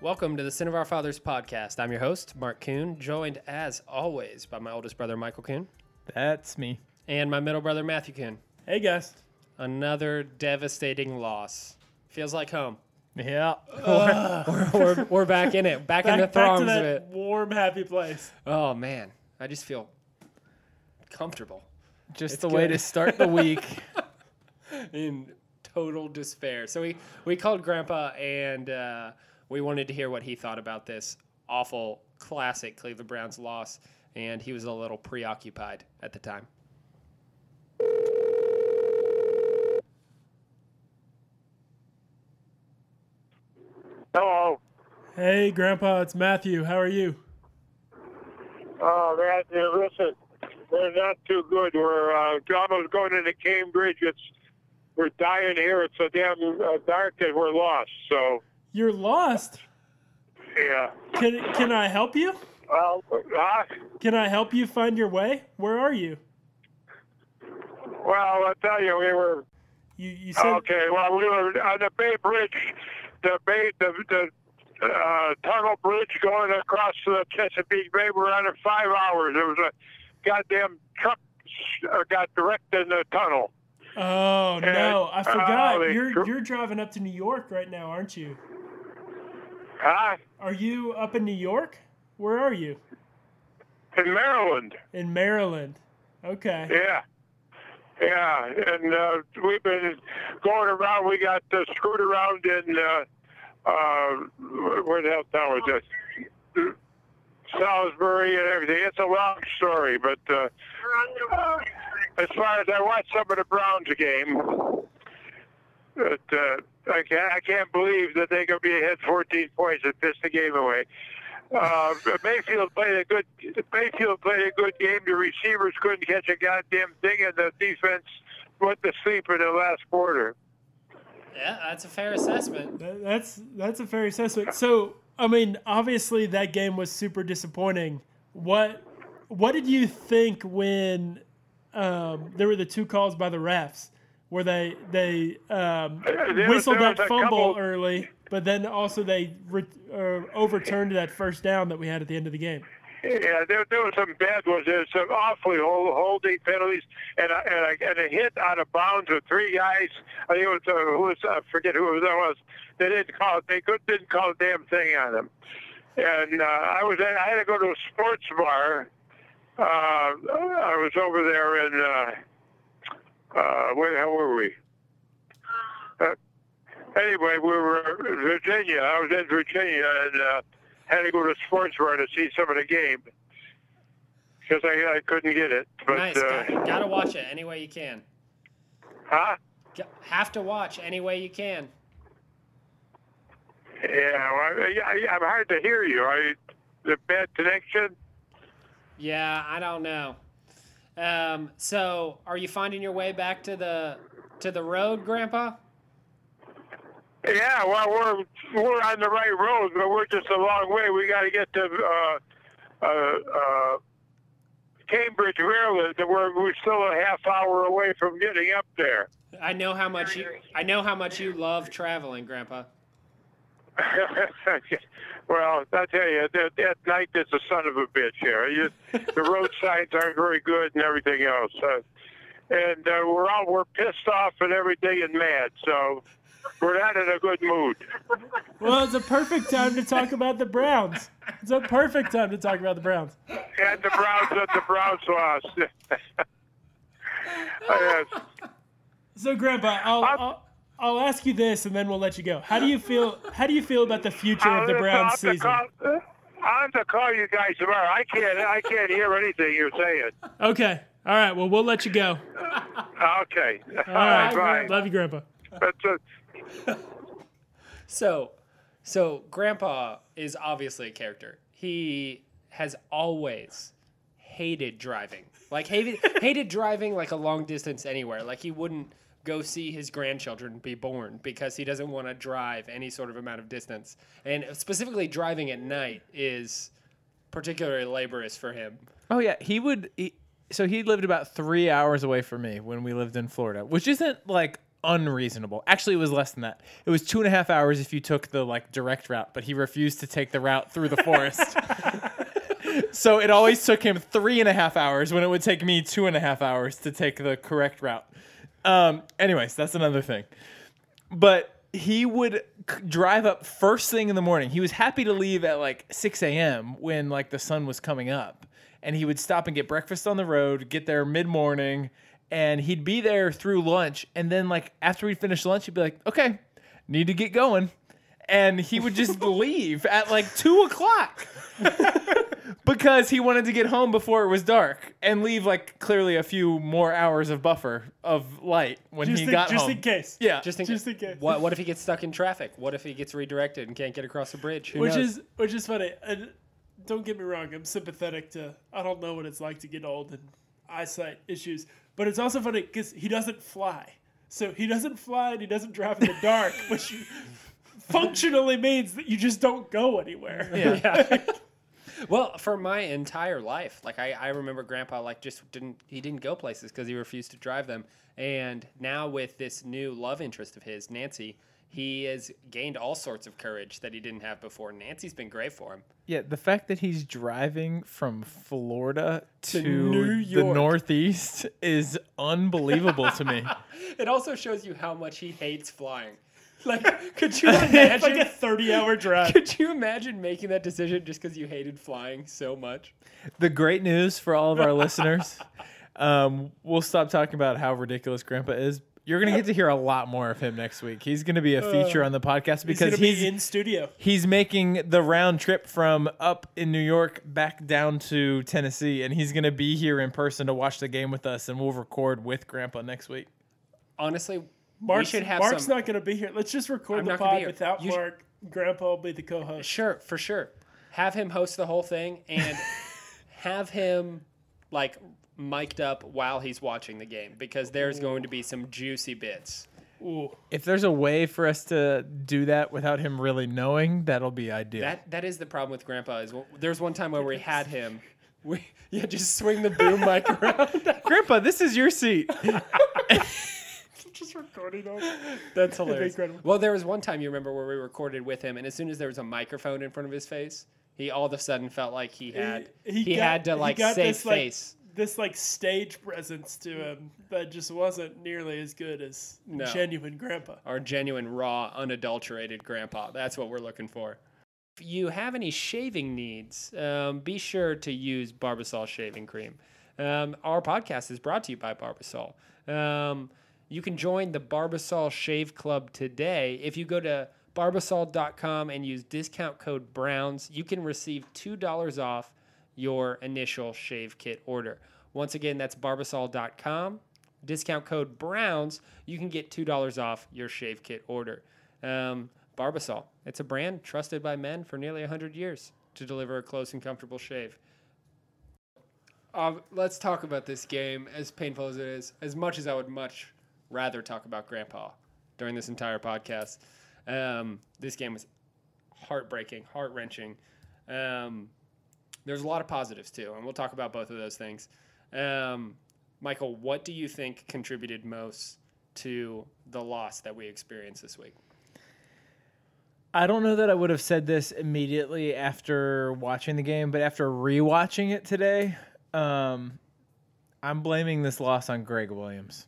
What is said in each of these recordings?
Welcome to the Sin of Our Fathers podcast. I'm your host, Mark Kuhn, joined as always by my oldest brother, Michael Kuhn, That's me. and my middle brother, Matthew Kuhn. Hey guys. Another devastating loss. Feels like home. Yeah. We're, we're, we're back in it, back, in the back, back throngs to of it. warm, happy place. Oh, man. I just feel comfortable Just It's the way to start the week. in total despair. So we, we called Grandpa and uh, we wanted to hear what he thought about this awful, classic Cleveland Browns loss. And he was a little preoccupied at the time. Hello. hey, Grandpa, it's Matthew. How are you? Oh, Matthew, listen, we're not too good. We're uh, almost going into Cambridge. It's we're dying here. It's so damn uh, dark that we're lost. So, You're lost. yeah. Can can I help you? Well, uh, Can I help you find your way? Where are you? well, I'll tell you, we were You you said okay. Well, we were on the Bay Bridge, the Bay, the the uh, tunnel bridge going across the Chesapeake Bay. We're on it five hours. There was a goddamn truck uh, got direct in the tunnel. Oh no, I forgot. oh, they you're dr- you're driving up to New York right now, aren't you? Huh? Are you up in New York? Where are you? In Maryland. In Maryland. Okay. Yeah. Yeah, and uh, we've been going around. We got uh, screwed around in uh, uh, where the hell town was this? Salisbury and everything. It's a long story, but uh, as far as I watched some of the Browns game, but uh, I can't I can't believe that they could be ahead 14 points and piss the game away. Uh, Mayfield played a good. Mayfield played a good game. The receivers couldn't catch a goddamn thing, and the defense went to sleep in the last quarter. Yeah, that's a fair assessment. That's that's a fair assessment. So, I mean, obviously that game was super disappointing. What what did you think when um, there were the two calls by the refs where they they um, There whistled there that fumble couple- early, but then also they re- uh, overturned that first down that we had at the end of the game? Yeah, there, there was some bad ones. There's some awfully hold, holding penalties, and a, and, a, and a hit out of bounds with three guys. I think it was uh, who was I forget who that was. They didn't call it. They could, didn't call a damn thing on them. And uh, I was at, I had to go to a sports bar. Uh, I was over there in uh, uh, where hell were we? Uh, anyway, we were in Virginia. I was in Virginia and uh, had to go to sports bar to see some of the game because I, I couldn't get it. But nice. uh, Got, gotta watch it any way you can. huh? Have to watch any way you can. Yeah, well, I, I, I'm hard to hear you. I the bad connection. Yeah, I don't know. Um, so, are you finding your way back to the to the road, Grandpa? Yeah, well, we're we're on the right road, but we're just a long way. We got to get to uh, uh, uh, Cambridge, Maryland. and We're we're still a half hour away from getting up there. I know how much you I know how much you love traveling, Grandpa. well, I tell you, that, that night is a son of a bitch here. You, the road signs aren't very good and everything else. Uh, and uh, we're all we're pissed off and everything and mad. So we're not in a good mood. Well, it's a perfect time to talk about the Browns. It's a perfect time to talk about the Browns. And the Browns and the Browns lost. yes. So, Grandpa, I'll, I'll I'll ask you this, and then we'll let you go. How do you feel? How do you feel about the future of the Browns I'll season? Call, I'll have to call you guys tomorrow. I can't. I can't hear anything you're saying. Okay. All right. Well, we'll let you go. Okay. All right. Bye. Love you, Grandpa. That's a, So, so Grandpa is obviously a character. He has always hated driving. Like hated hated driving like a long distance anywhere. Like he wouldn't go see his grandchildren be born because he doesn't want to drive any sort of amount of distance. And specifically, driving at night is particularly laborious for him. Oh yeah, he would. He, so he lived about three hours away from me when we lived in Florida, which isn't like unreasonable. Actually, it was less than that. It was two and a half hours if you took the like direct route, but he refused to take the route through the forest. so it always took him three and a half hours when it would take me two and a half hours to take the correct route. Um, anyways, that's another thing. But he would c- drive up first thing in the morning. He was happy to leave at like 6 a.m. when like the sun was coming up. And he would stop and get breakfast on the road, get there mid morning, and he'd be there through lunch. And then like after we'd finish lunch, he'd be like, okay, need to get going. And he would just leave at like two o'clock because he wanted to get home before it was dark and leave like clearly a few more hours of buffer of light when Just, he in, got just home. in case. Yeah, Just in, Just in case. What, what if he gets stuck in traffic? What if he gets redirected and can't get across the bridge? Who which knows? is which is funny. And don't get me wrong, I'm sympathetic to. I don't know what it's like to get old and eyesight issues, but it's also funny because he doesn't fly. So he doesn't fly and he doesn't drive in the dark, which functionally means that you just don't go anywhere. yeah. well, for my entire life, like I, I remember Grandpa like just didn't he didn't go places because he refused to drive them. And now with this new love interest of his, Nancy, he has gained all sorts of courage that he didn't have before. Nancy's been great for him. Yeah, the fact that he's driving from Florida to, New the Northeast is unbelievable to me. It also shows you how much he hates flying. Like, could you It's like imagine? a 30 hour drive. could you imagine making that decision just because you hated flying so much? The great news for all of our listeners, um, we'll stop talking about how ridiculous Grandpa is. You're gonna get to hear a lot more of him next week. He's gonna be a uh, feature on the podcast because gonna he's be in studio. he's making the round trip from up in New York back down to Tennessee, and he's gonna be here in person to watch the game with us, and we'll record with Grandpa next week. Honestly, Mark's, we should have Mark's some. not going to be here. Let's just record I'm the not gonna be pod without You sh- Mark. Grandpa will be the co-host. Sure, for sure. Have him host the whole thing and have him like mic'd up while he's watching the game because there's going to be some juicy bits. Ooh. If there's a way for us to do that without him really knowing, that'll be ideal. That that is the problem with Grandpa. Is there's one time where we had him. We yeah, just swing the boom mic around. Grandpa, this is your seat. Just recording on. That's hilarious. incredible. Well, there was one time you remember where we recorded with him, and as soon as there was a microphone in front of his face, he all of a sudden felt like he had he, got- had to he like got save this, like, face. This like stage presence to him that just wasn't nearly as good as No. genuine Grandpa. our genuine, raw, unadulterated grandpa. That's what we're looking for. If you have any shaving needs, um, be sure to use Barbasol shaving cream. Um, our podcast is brought to you by Barbasol. Um, you can join the Barbasol Shave Club today. If you go to barbasol.com and use discount code BROWNS, you can receive $2 off your initial shave kit order. Once again, that's barbasol.com discount code browns you can get $2 off your shave kit order. Um, barbasol it's a brand trusted by men for nearly 100 years to deliver a close and comfortable shave. Um, let's talk about this game as painful as it is as much as i would much rather talk about grandpa during this entire podcast. Um, this game was heartbreaking heart-wrenching. Um, there's a lot of positives too, and we'll talk about both of those things. Um, Michael, what do you think contributed most to the loss that we experienced this week? I don't know that I would have said this immediately after watching the game, but after rewatching it today, um, I'm blaming this loss on Gregg Williams.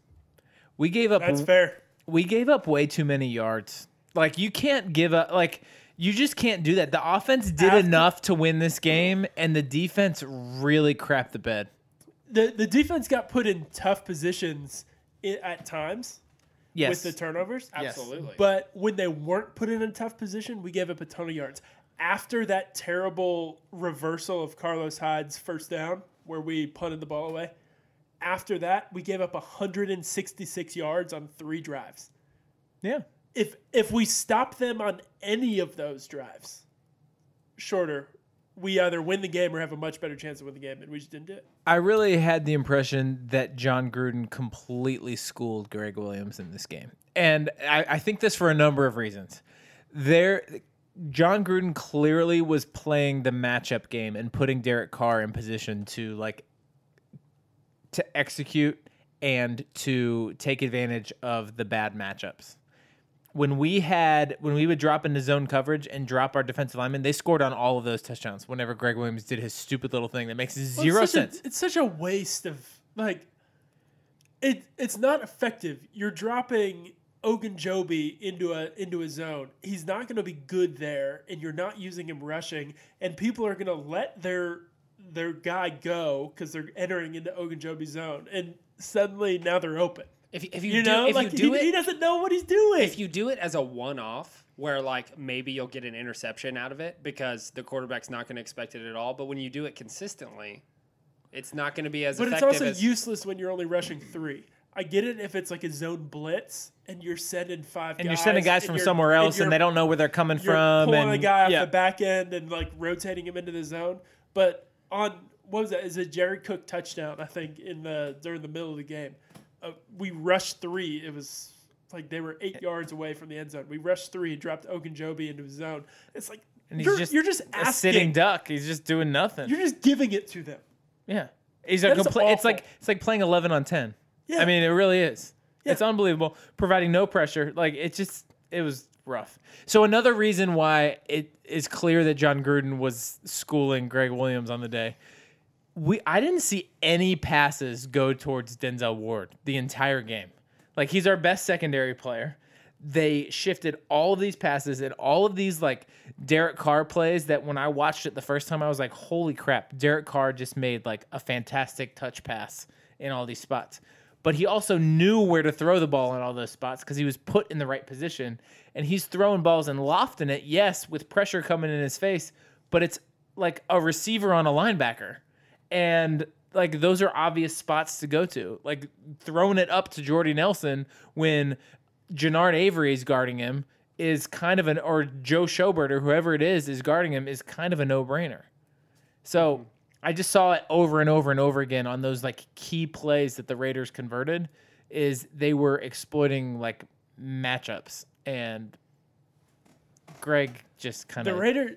We gave up That's fair. we gave up way too many yards. Like you can't give up like you just can't do that. The offense did After- enough to win this game and the defense really crapped the bed. The the defense got put in tough positions i- at times Yes. with the turnovers. Yes. Absolutely. But when they weren't put in a tough position, we gave up a ton of yards. After that terrible reversal of Carlos Hyde's first down, where we punted the ball away, after that, we gave up 166 yards on three drives. yeah. If if we stop them on any of those drives, shorter, we either win the game or have a much better chance to win the game, and we just didn't do it. I really had the impression that Jon Gruden completely schooled Gregg Williams in this game, and I, I think this for a number of reasons. There, Jon Gruden clearly was playing the matchup game and putting Derek Carr in position to like to execute and to take advantage of the bad matchups. When we had when we would drop into zone coverage and drop our defensive linemen, they scored on all of those touchdowns. Whenever Gregg Williams did his stupid little thing that makes Well, zero it's sense. A, it's such a waste of like. It it's not effective. You're dropping Ogunjobi into a into a zone. He's not going to be good there, and you're not using him rushing. And people are going to let their their guy go because they're entering into Ogunjobi's zone, and suddenly now they're open. If, if you, You do, know, if like you do he, it, he doesn't know what he's doing. if you do it as a one-off where like maybe you'll get an interception out of it because the quarterback's not going to expect it at all but when you do it consistently it's not going to be as but it's also as useless when you're only rushing three. I get it if it's like a zone blitz and you're sending five and guys you're sending guys from somewhere else and, you're- they don't know where they're coming you're from pulling and a guy off yeah. the back end and like rotating him into the zone. But on what was that? Is a Jared Cook touchdown? I think in the during the middle of the game, uh, we rushed three. It was like they were eight yards away from the end zone. We rushed three and dropped Ogunjobi into his zone. It's like And he's you're just you're just a asking. sitting duck. He's just doing nothing. You're just giving it to them. yeah, he's a complete. It's like it's like playing eleven on ten. Yeah. I mean, it really is. Yeah. It's unbelievable. Providing no pressure. Like it just it was rough. So another reason why it is clear that Jon Gruden was schooling Gregg Williams on the day. We I didn't see any passes go towards Denzel Ward the entire game. Like he's our best secondary player. They shifted all of these passes and all of these like Derek Carr plays that when I watched it the first time I was like, holy crap, Derek Carr just made like a fantastic touch pass in all these spots. But he also knew where to throw the ball in all those spots because he was put in the right position. And he's throwing balls and lofting it, yes, with pressure coming in his face, but it's like a receiver on a linebacker. And like those are obvious spots to go to. Like throwing it up to Jordy Nelson when Genard Avery is guarding him is kind of an or Joe Schobert or whoever it is is guarding him is kind of a no brainer. So hmm. I just saw it over and over and over again on those like key plays that the Raiders converted is they were exploiting like matchups and Gregg just kind of The Raider,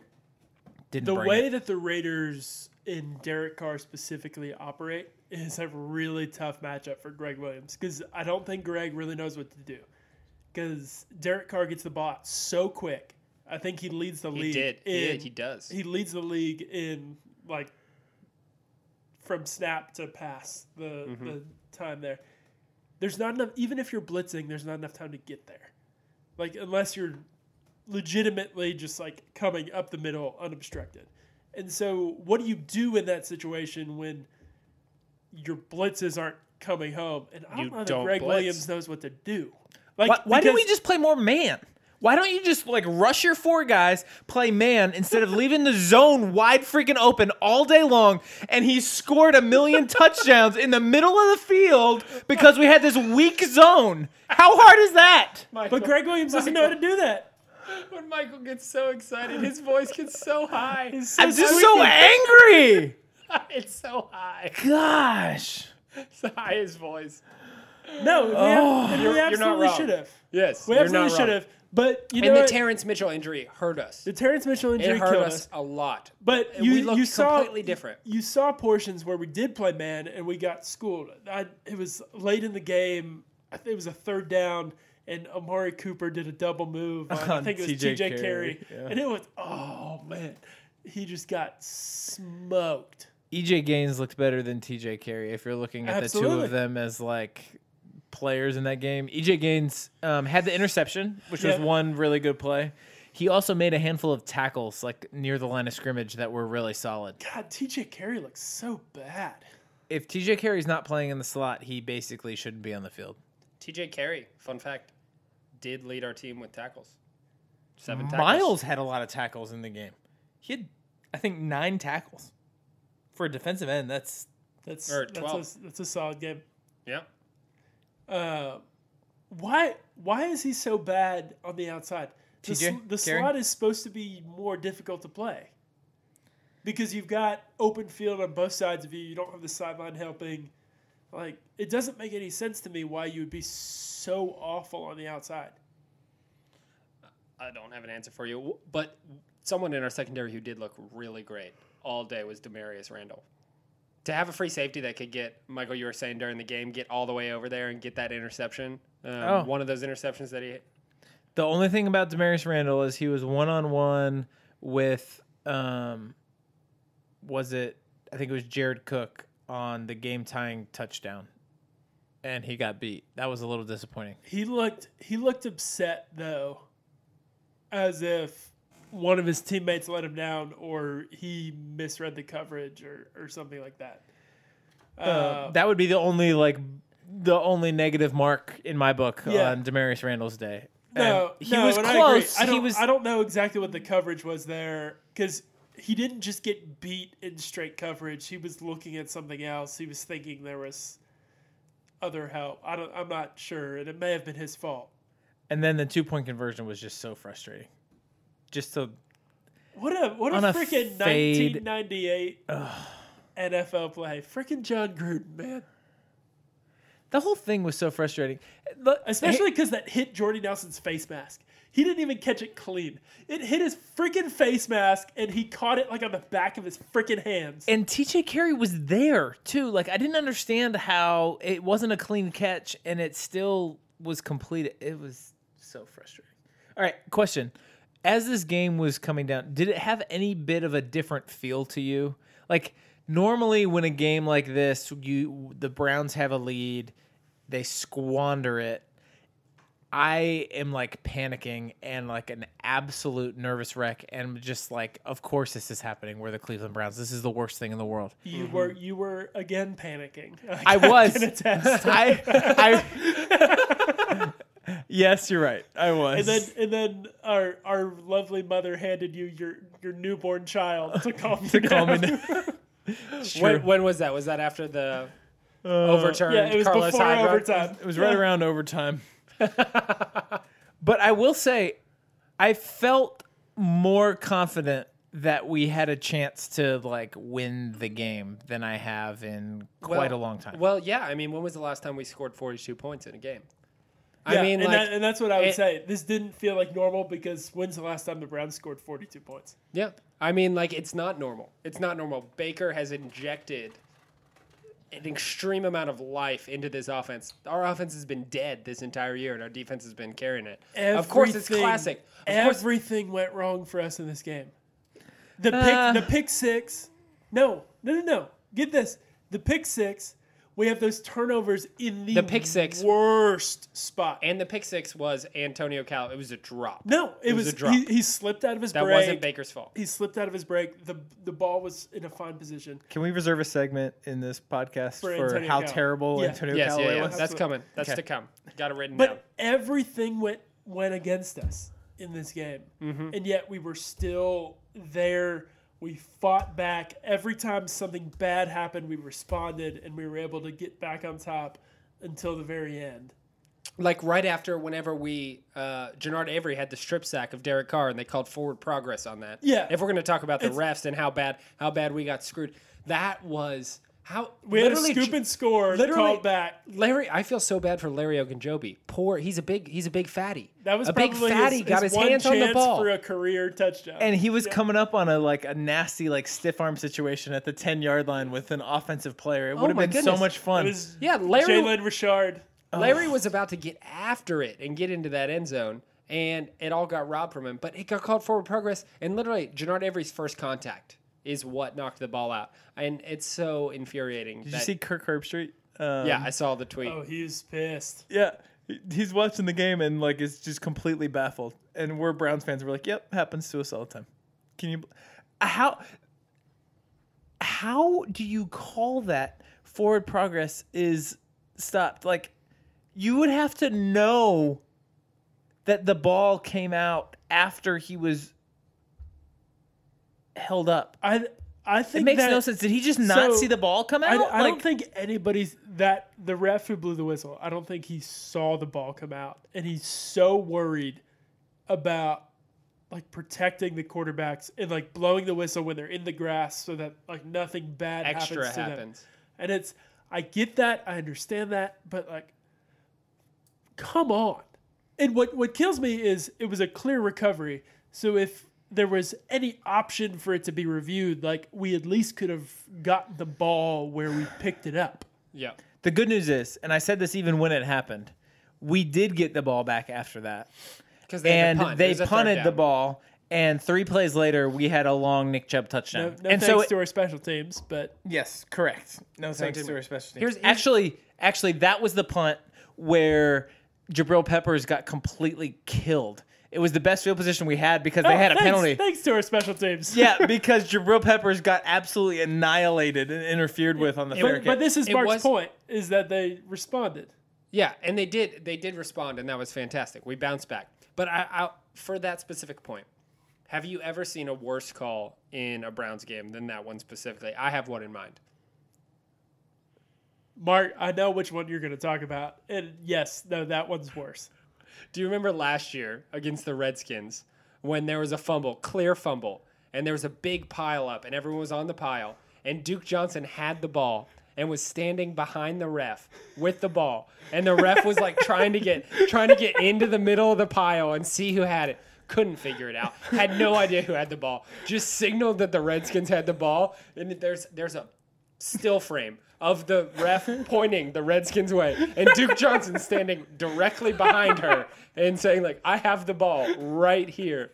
didn't the way it. that the Raiders and Derek Carr specifically operate is a really tough matchup for Gregg Williams because I don't think Gregg really knows what to do. Because Derek Carr gets the ball so quick. I think he leads the he league. did In, he did he does he leads the league in like from snap to pass the Mm-hmm. the time there. There's not enough even if you're blitzing, there's not enough time to get there. Like unless you're legitimately just like coming up the middle unobstructed. And so what do you do in that situation when your blitzes aren't coming home? And I don't You know that don't Gregg blitz. Williams knows what to do. Like Why, why don't we just play more man? Why don't you just like rush your four guys, play man instead of leaving the zone wide freaking open all day long? And he scored a million touchdowns in the middle of the field because we had this weak zone. How hard is that? But Gregg Williams doesn't know how to do that. when Michael gets so excited his voice gets so high He's so I'm just squeaky. so angry. it's so high Gosh. it's the highest voice No, we, Oh. have, and You're- we you're not absolutely wrong. should have. yes We you're absolutely not should wrong. have. But you know, and the what? Terrance Mitchell injury hurt us the Terrance Mitchell injury it hurt killed us us. a lot But you we looked you saw completely different You saw portions where we did play man and we got schooled. I, it was late in the game. I think it was a third down, and Amari Cooper did a double move. On, I think it was TJ TJ Carrie, Carrie, yeah. and it was oh man, he just got smoked. EJ Gaines looked better than TJ Carrie if you're looking at the two of them as like players in that game. EJ Gaines um, had the interception, which was one really good play. He also made a handful of tackles like near the line of scrimmage that were really solid. God, TJ Carrie looks so bad. If TJ Carrie's not playing in the slot, he basically shouldn't be on the field. TJ Carrie fun fact did lead our team with tackles seven tackles Myles had a lot of tackles in the game. He had, I think, nine tackles for a defensive end. That's That's Or that's 12. a, that's a solid game. yeah Uh, why why is he so bad on the outside? The, TJ sl- the slot is supposed to be more difficult to play. because you've got open field on both sides of you. You don't have the sideline helping. Like it doesn't make any sense to me why you would be so awful on the outside. I don't have an answer for you, but someone in our secondary who did look really great all day was Damarious Randall. To have a free safety that could get Michael, you were saying during the game, get all the way over there and get that interception. Um, Oh. One of those interceptions that he. The only thing about Damarious Randall is he was one on one with um was it I think it was Jared Cook on the game tying touchdown. And he got beat. That was a little disappointing. He looked he looked upset though, as if one of his teammates let him down or he misread the coverage or, or something like that. Uh, that would be the only like the only negative mark in my book Yeah. on Damarious Randall's day. no, And he no, was and I close. I, don't, he was I don't know exactly what the coverage was there because he didn't just get beat in straight coverage. He was looking at something else. He was thinking there was other help. I don't. I'm not sure, and it may have been his fault. and then the two point conversion was just so frustrating. Just so What a what a freaking fade. 1998 NFL play. Freaking Jon Gruden, man. the whole thing was so frustrating. Especially because that hit Jordy Nelson's face mask. He didn't even catch it clean. It hit his freaking face mask, and he caught it like on the back of his freaking hands. and TJ Carrie was there too. Like I didn't understand how it wasn't a clean catch and it still was completed. It was so frustrating. All right, question. As this game was coming down, did it have any bit of a different feel to you? Like normally when a game like this, you the Browns have a lead, they squander it. I am like panicking and like an absolute nervous wreck and just like of course this is happening we're the Cleveland Browns. This is the worst thing in the world. you mm-hmm. were you were again panicking. I was. I, I Yes, you're right. I was. and then and then our our lovely mother handed you your your newborn child to calm you to call me down. When, when was that? Was that after the uh, overturned Yeah, it was Carlos before Hyde overtime. It was right around overtime. but I will say, I felt more confident that we had a chance to like win the game than I have in quite Well- a long time. Well, yeah. I mean, when was the last time we scored 42 points in a game? I mean, and, like, that, and that's what I would it- say. This didn't feel like normal because when's the last time the Browns scored 42 points? yeah. I mean, like, it's not normal. It's not normal. Baker has injected an extreme amount of life into this offense. Our offense has been dead this entire year, and our defense has been carrying it. of course, it's classic. Of course, Everything went wrong for us in this game. The pick, Uh. the pick six. No, no, no, no. Get this. The pick six. We have those turnovers in the, The pick six. worst spot. and the pick six was Antonio Cal. It was a drop. no, it, it was, was a drop. He, he slipped out of his that break. That wasn't Baker's fault. He slipped out of his break. The the ball was in a fine position. Can we reserve a segment in this podcast For for, how Cal- terrible Yeah. Antonio Yes, Callaway yeah, yeah. was? That's coming. That's Okay. to come. Got it written But down. everything went went against us in this game, Mm-hmm. and yet we were still there. We fought back every time something bad happened. We responded, and we were able to get back on top until the very end. like right after whenever we uh Genard Avery had the strip sack of Derek Carr and they called forward progress on that. Yeah. If we're gonna talk about the refs and how bad how bad we got screwed, that was how We had a literally scoop and score called back. Larry, I feel so bad for Larry Ogunjobi. Poor, he's a big, he's a big fatty. That was a big fatty. his, got his, one hands on the ball. for a career touchdown. and he was Yeah. coming up on a like a nasty like stiff arm situation at the 10 yard line with an offensive player. It oh would have my been so much fun. was Yeah, Larry- Jalen Richard. Larry was about to get after it and get into that end zone, and it all got robbed from him. But it got called forward progress, and literally, Genard Avery's first contact is what knocked the ball out, and it's so infuriating. Did you see Kirk Herbstreit? Um, Yeah, I saw the tweet. Oh, he's pissed. Yeah. He's watching the game and like is just completely baffled. And we're Browns fans. We're like, "Yep, happens to us all the time." Can you how how do you call that forward progress is stopped? Like you would have to know that the ball came out after he was held up. I I think It makes that, no sense. Did he just not so, see the ball come out? I Like- don't think anybody's that the ref who blew the whistle. I don't think he saw the ball come out, and he's so worried about like protecting the quarterbacks and like blowing the whistle when they're in the grass so that like nothing bad Extra happens to them. happens. And it's I get that, I understand that, but like come on. And what what kills me is it was a clear recovery. So if there was any option for it to be reviewed, like we at least could have gotten the ball where we picked it up. Yeah. The good news is, and I said this even when it happened, we did get the ball back after that. Because and they punted the ball. And three plays later, we had a long Nick Chubb touchdown. no and thanks so, to our special teams, but yes, correct. No thanks did to our special teams. Here's- here's- actually, actually, that was the punt where Jabril Peppers got completely killed. It was the best field position we had because they Oh, had a thanks, penalty. Thanks to our special teams. yeah, because Jabril Peppers got absolutely annihilated and interfered with on the fair But, but this is It Mark's was- point: is that they responded. Yeah, and they did. They did respond, and that was fantastic. We bounced back. But I, I, for that specific point, have you ever seen a worse call in a Browns game than that one specifically? I have one in mind. Mark, I know which one you're going to talk about, and yes, no, that one's worse. Do you remember last year against the Redskins when there was a fumble, clear fumble, and there was a big pile up, and everyone was on the pile, and Duke Johnson had the ball and was standing behind the ref with the ball, and the ref was like trying to get trying to get into the middle of the pile and see who had it. Couldn't figure it out. Had no idea who had the ball. Just signaled that the Redskins had the ball, and there's there's a still frame of the ref pointing the Redskins way and Duke Johnson standing directly behind her and saying like I have the ball right here.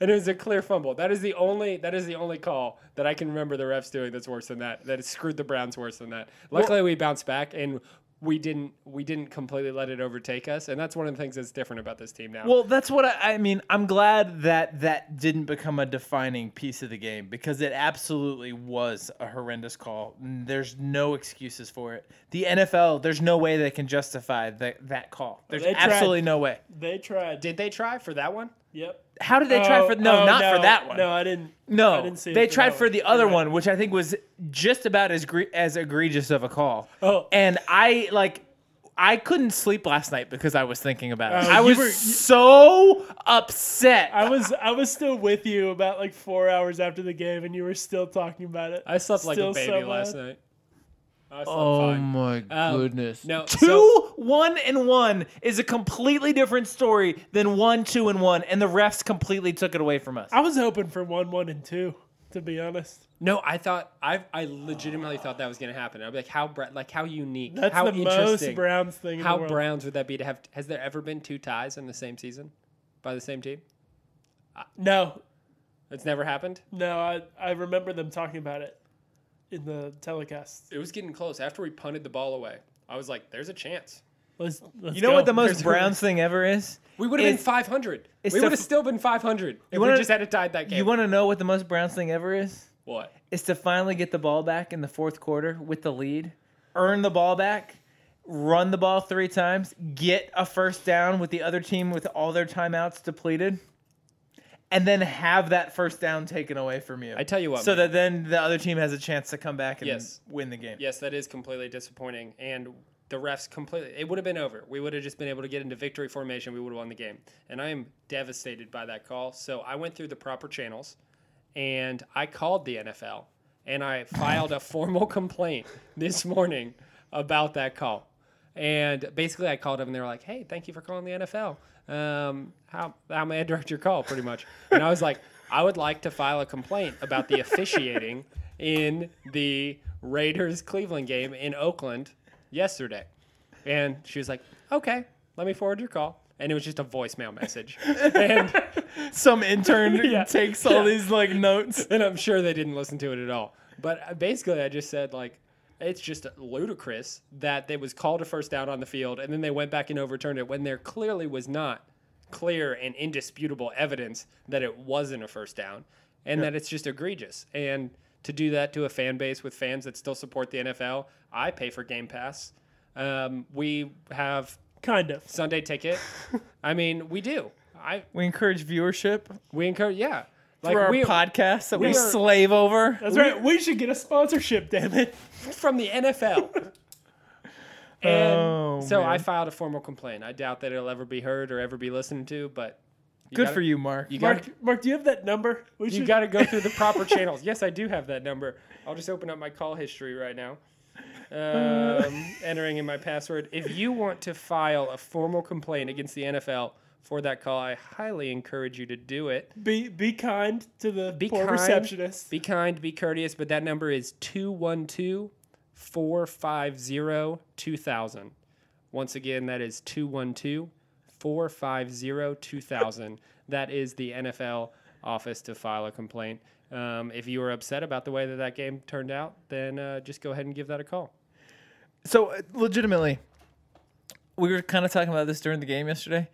And it was a clear fumble. That is the only that is the only call that I can remember the refs doing that's worse than that. That has screwed the Browns worse than that. Luckily we bounced back and we didn't we didn't completely let it overtake us and that's one of the things that's different about this team now. Well, that's what I, I mean. I'm glad that that didn't become a defining piece of the game because it absolutely was a horrendous call. There's no excuses for it. The NFL, there's no way they can justify that that call. There's They tried. absolutely no way. They tried. Did they try for that one? Yep. How did they try Oh, for no, oh, not no, for that one. No, I didn't. No, I didn't see. they it tried for one. the other You're one, which I think was just about as gre- as egregious of a call. Oh. and I like. I couldn't sleep last night because I was thinking about it. Oh, I was were- you- so upset. I was I was still with you about like four hours after the game, and you were still talking about it. I slept like a baby so last night. I slept Oh fine. my Um, goodness. no, two, so- one, and one is a completely different story than one, two, and one, and the refs completely took it away from us. I was hoping for one, one, and two. To be honest, No, I thought I I legitimately thought that was going to happen. I'd be like, how Bra- like how unique, that's how the most Browns thing. in how the world. Browns would that be to have? Has there ever been two ties in the same season by the same team? No, It's never happened. no, I I remember them talking about it in the telecast. It was getting close after we punted the ball away. I was like, "There's a chance." Let's, let's you know go. what the most There's- Browns thing ever is? We would have been 500. We would have f- still been 500 if wanna- we just had it tied that game. You want to know what the most Browns thing ever is? what? Is to finally get the ball back in the fourth quarter with the lead, earn the ball back, run the ball three times, get a first down with the other team with all their timeouts depleted, and then have that first down taken away from you. I tell you what, so Mike. that then the other team has a chance to come back and Yes. win the game. Yes, that is completely disappointing. And the refs completely, it would have been over. We would have just been able to get into victory formation. We would have won the game. And I am devastated by that call. So I went through the proper channels and I called the NFL and I filed a formal complaint this morning about that call. And basically, I called them and they were like, hey, thank you for calling the NFL. Um, how, how may I direct your call, pretty much? And I was like, I would like to file a complaint about the officiating in the Raiders Cleveland game in Oakland yesterday. And she was like, okay, let me forward your call. And it was just a voicemail message. and, Some intern Yeah. takes all these like notes. and I'm sure they didn't listen to it at all. But uh, basically, I just said, like, it's just ludicrous that they was called a first down on the field and then they went back and overturned it when there clearly was not clear and indisputable evidence that it wasn't a first down and that it's just egregious. And to do that to a fan base with fans that still support the NFL, I pay for Game Pass. Um, we have kind of. Sunday ticket. I mean, we do. I We encourage viewership we encourage yeah. Through our we podcast that we, we are- slave over. That's right. We should get a sponsorship. Damn it. from the NFL. and Oh, so I filed a formal complaint. I doubt that it'll ever be heard or ever be listened to, but Good gotta- for you, Mark. You got Mark, Mark, do you have that number? We you should- got to go through the proper channels. Yes, I do have that number. I'll just open up my call history right now. Um, entering in my password. If you want to file a formal complaint against the NFL for that call, I highly encourage you to do it. be be kind to the Be poor kind. receptionist. Be kind, be courteous, but that number is 212 450 2000. Once again, that is 212 450 2000. That is the NFL office to file a complaint. Um, if you were upset about the way that that game turned out, then uh, just go ahead and give that a call. So uh, legitimately, we were kind of talking about this during the game yesterday.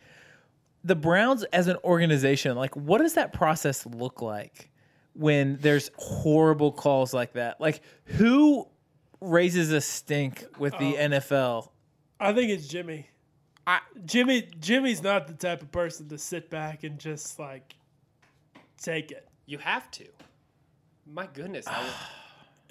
The Browns as an organization, like what does that process look like when there's horrible calls like that? Like who raises a stink with the um, NFL? I think it's Jimmy. I- Jimmy Jimmy's not the type of person to sit back and just like take it. You have to. My goodness. I would-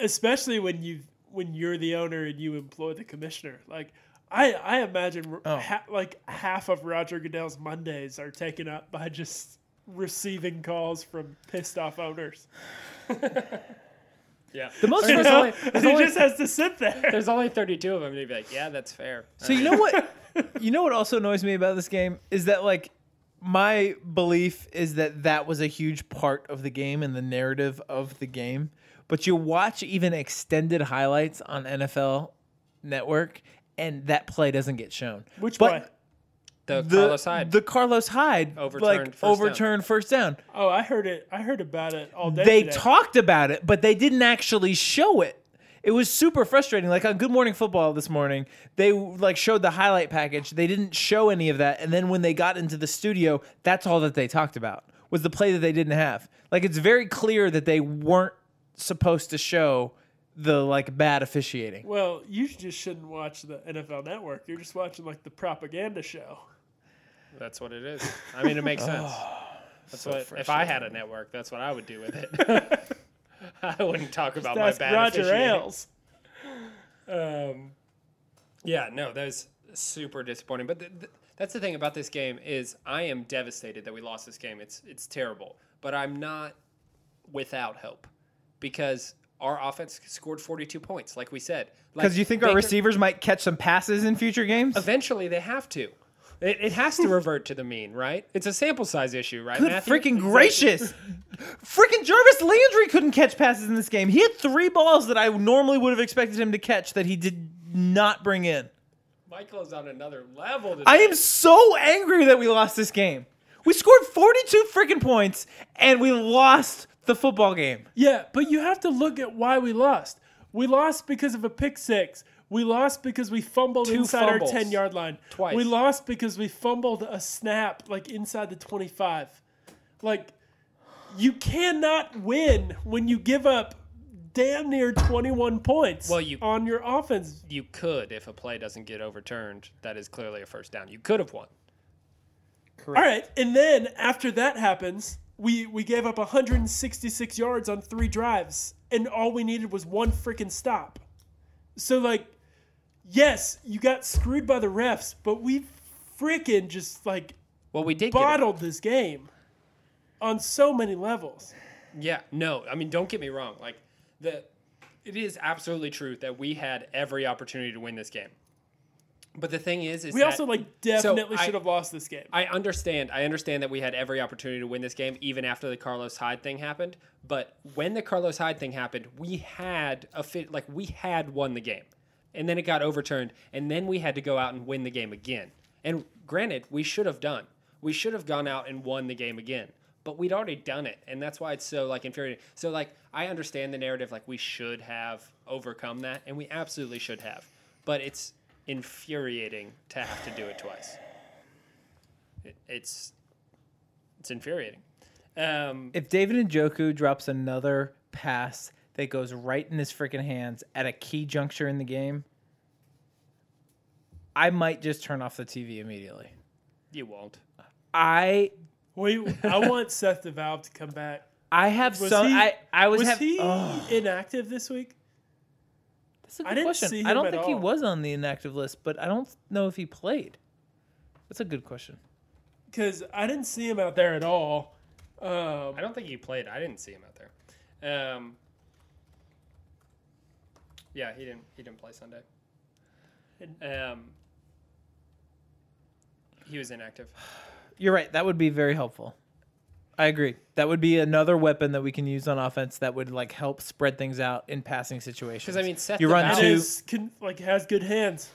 especially when you when you're the owner and you employ the commissioner. Like I I imagine Oh. ha- like half of Roger Goodell's Mondays are taken up by just receiving calls from pissed off owners. yeah. The most There's frustrating- only, he only- just has to sit there. there's only 32 of them. And he'd be like, yeah, that's fair. So you know what? you know what also annoys me about this game is that like my belief is that that was a huge part of the game and the narrative of the game. But you watch even extended highlights on NFL Network, and that play doesn't get shown. Which But way? the, The Carlos Hyde. the Carlos Hyde Overturned like first down. first down. Oh, I heard it. I heard about it all day. They today. talked about it, but they didn't actually show it. It was super frustrating. Like on Good Morning Football this morning, they like showed the highlight package. They didn't show any of that, and then when they got into the studio, that's all that they talked about was the play that they didn't have. Like it's very clear that they weren't supposed to show the like bad officiating. Well, you just shouldn't watch the NFL Network. You're just watching like the propaganda show. That's what it is. I mean, it makes sense. That's so what if I had a network, that's what I would do with it. I wouldn't talk about my That's bad Roger officiating. Ailes. Um, yeah, no, that was super disappointing. But th- th- that's the thing about this game is I am devastated that we lost this game. It's it's terrible, but I'm not without hope because our offense scored 42 points, like we said. Like, Because you think our receivers might catch some passes in future games? Eventually, they have to. It, it has to revert to the mean, right? It's a sample size issue, right? Good Matthew? freaking gracious. freaking Jarvis Landry couldn't catch passes in this game. He had three balls that I normally would have expected him to catch that he did not bring in. Michael is on another level. Today. I am so angry that we lost this game. We scored 42 freaking points and we lost the football game. Yeah, but you have to look at why we lost. We lost because of a pick six. We lost because we fumbled Two inside fumbles. our 10 yard line. Twice. We lost because we fumbled a snap like inside the 25. Like, you cannot win when you give up damn near 21 points Well, you- on your offense. you could if a play doesn't get overturned. That is clearly a first down. You could have won. Correct. All right, and then after that happens, we we gave up 166 yards on three drives, and all we needed was one freaking stop. So like, yes, you got screwed by the refs, but we freaking just like Well, we did. Bottled this game on so many levels. Yeah, no. I mean, don't get me wrong. Like the, it is absolutely true that we had every opportunity to win this game. But the thing is, is We that- also like definitely I- should have lost this game. I understand. I understand that we had every opportunity to win this game, even after the Carlos Hyde thing happened. But when the Carlos Hyde thing happened, we had a fit. Like we had won the game, and then it got overturned, and then we had to go out and win the game again. And granted, we should have done. We should have gone out and won the game again. But we'd already done it, and that's why it's so like infuriating. So like I understand the narrative, like we should have overcome that, and we absolutely should have. But it's infuriating to have to do it twice it, it's it's infuriating. Um, If David Njoku drops another pass that goes right in his freaking hands at a key juncture in the game, I might just turn off the TV immediately. you won't. I we I want Seth DeValve to come back. I have Was some. he- I I was, Was have, he Ugh. inactive this week? That's a good didn't question. see I don't at think he was on the inactive list, but I don't know if he played. That's a good question. because I didn't see him out there at all. Um, I don't think he played. I didn't see him out there. Um, yeah, he didn't. He didn't play Sunday. Um, he was inactive. You're right. That would be very helpful. I agree. That would be another weapon that we can use on offense that would like help spread things out in passing situations. Because I mean, Seth You run DeVal- and two- is can, like has good hands.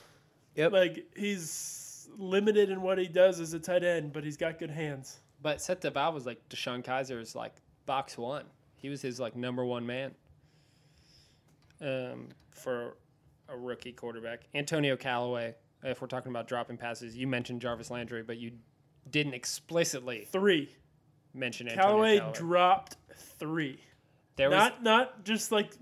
Yep. Like he's limited in what he does as a tight end, but he's got good hands. But Seth DeVal was like DeShone Kizer's like box one. He was his like number one man. Um, for a rookie quarterback, Antonio Callaway. If we're talking about dropping passes, you mentioned Jarvis Landry, but you didn't explicitly Three. Mention Antonio Callaway Callaway. dropped three. there was not not just like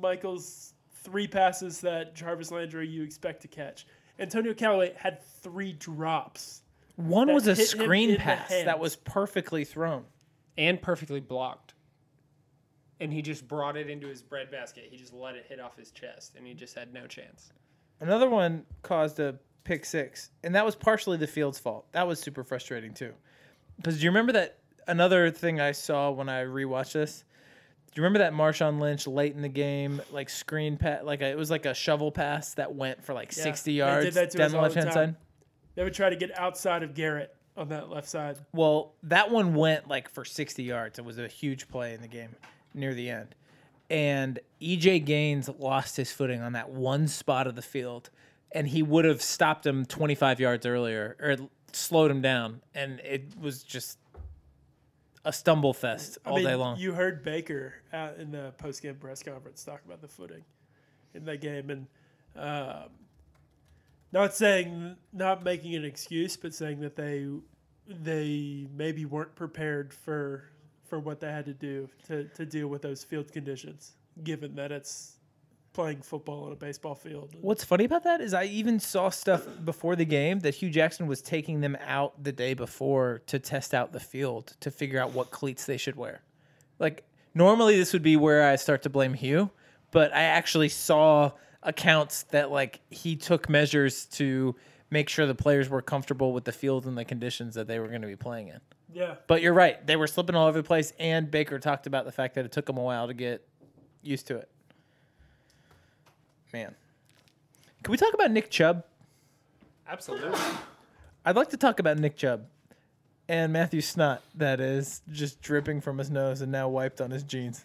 Michael's three passes that Jarvis Landry you expect to catch. Antonio Callaway had three drops. One was a hit him in screen pass that was perfectly thrown. and perfectly blocked. And he just brought it into his breadbasket. He just let it hit off his chest, and he just had no chance. Another one caused a pick six, and that was partially the field's fault. That was super frustrating too. Because do you remember that another thing I saw when I rewatched this? Do you remember that Marshawn Lynch late in the game, like screen pass, like a, it was like a shovel pass that went for like Yeah, sixty they yards did that to down the left hand side? They would try to get outside of Garrett on that left side. Well, that one went like for 60 yards. It was a huge play in the game near the end. And EJ Gaines lost his footing on that one spot of the field, and he would have stopped him 25 yards earlier or slowed him down. And it was just a stumble fest all I mean, day long. You heard Baker out in the post game press conference talk about the footing in that game, and um, not saying not making an excuse, but saying that they they maybe weren't prepared for for what they had to do to, to deal with those field conditions, given that it's playing football on a baseball field. What's funny about that is I even saw stuff before the game that Hue Jackson was taking them out the day before to test out the field to figure out what cleats they should wear. Like normally this would be where I start to blame Hue, but I actually saw accounts that like he took measures to make sure the players were comfortable with the field and the conditions that they were going to be playing in. yeah, But you're right, they were slipping all over the place and Baker talked about the fact that it took him a while to get used to it. Man. Can we talk about Nick Chubb? Absolutely. I'd like to talk about Nick Chubb and Matthew Snot that is just dripping from his nose and now wiped on his jeans.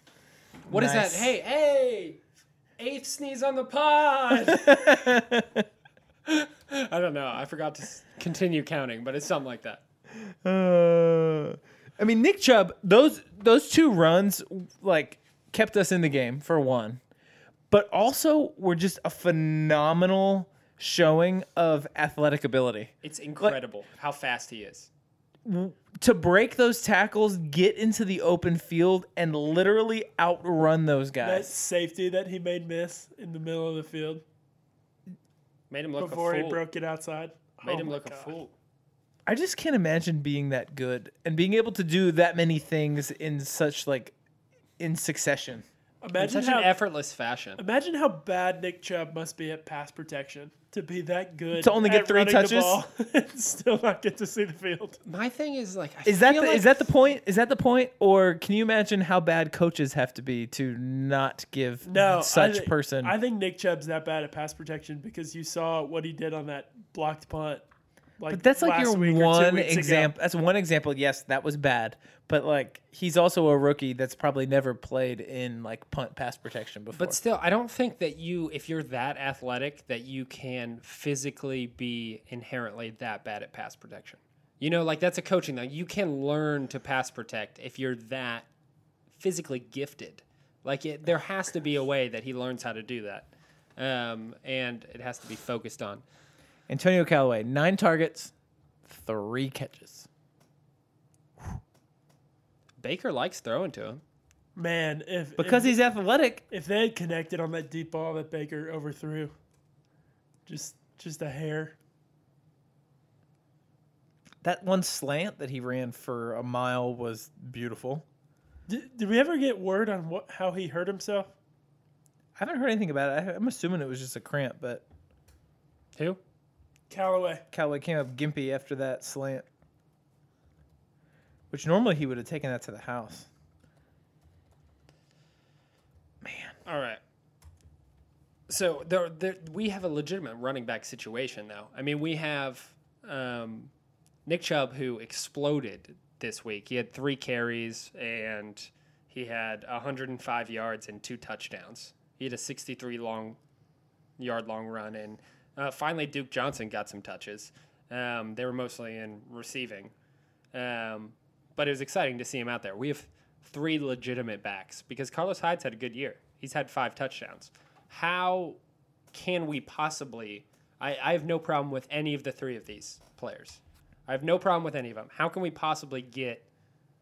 What is Nice. that? Hey, hey! Eighth sneeze on the pod! I don't know. I forgot to continue counting, but it's something like that. Uh, I mean, Nick Chubb, those those two runs like kept us in the game for one, but also were just a phenomenal showing of athletic ability. It's incredible how fast he is. To break those tackles, get into the open field, and literally outrun those guys. that safety that he made miss in the middle of the field Made him look before he broke it outside. Made Oh him look God. a fool. I just can't imagine being that good and being able to do that many things in such like in succession. In Imagine such how an effortless fashion. Imagine how bad Nick Chubb must be at pass protection to be that good To only get at three touches? ball and still not get to see the field. My thing is like, I Is that the, like is that the point? Is that the point? Or can you imagine how bad coaches have to be to not give No, such I thi- person? I think Nick Chubb's that bad at pass protection because you saw what he did on that blocked punt. Like but that's like last your week or two one weeks ago. example. That's one example. Yes, that was bad. But like he's also a rookie that's probably never played in like punt pass protection before. But still, I don't think that you, if you're that athletic, that you can physically be inherently that bad at pass protection. You know, like that's a coaching thing. You can learn to pass protect if you're that physically gifted. Like it, there has to be a way that he learns how to do that, um, and it has to be focused on. Antonio Callaway, nine targets, three catches. Baker likes throwing to him. Man, if Because if, he's athletic. if they had connected on that deep ball that Baker overthrew, just just a hair. That one slant that he ran for a mile was beautiful. Did, did we ever get word on what how he hurt himself? I haven't heard anything about it. I- I'm assuming it was just a cramp, but Who? Callaway. Callaway came up gimpy after that slant. Which normally he would have taken that to the house. Man. All right. So there, there, we have a legitimate running back situation, though. I mean, we have um, Nick Chubb who exploded this week. He had three carries and he had 105 yards and two touchdowns. He had a 63 long yard long run, and uh, finally Duke Johnson got some touches. Um, they were mostly in receiving, um, but it was exciting to see him out there. We have three legitimate backs because Carlos Hyde's had a good year. He's had five touchdowns. How can we possibly? I, I have no problem with any of the three of these players. I have no problem with any of them. How can we possibly get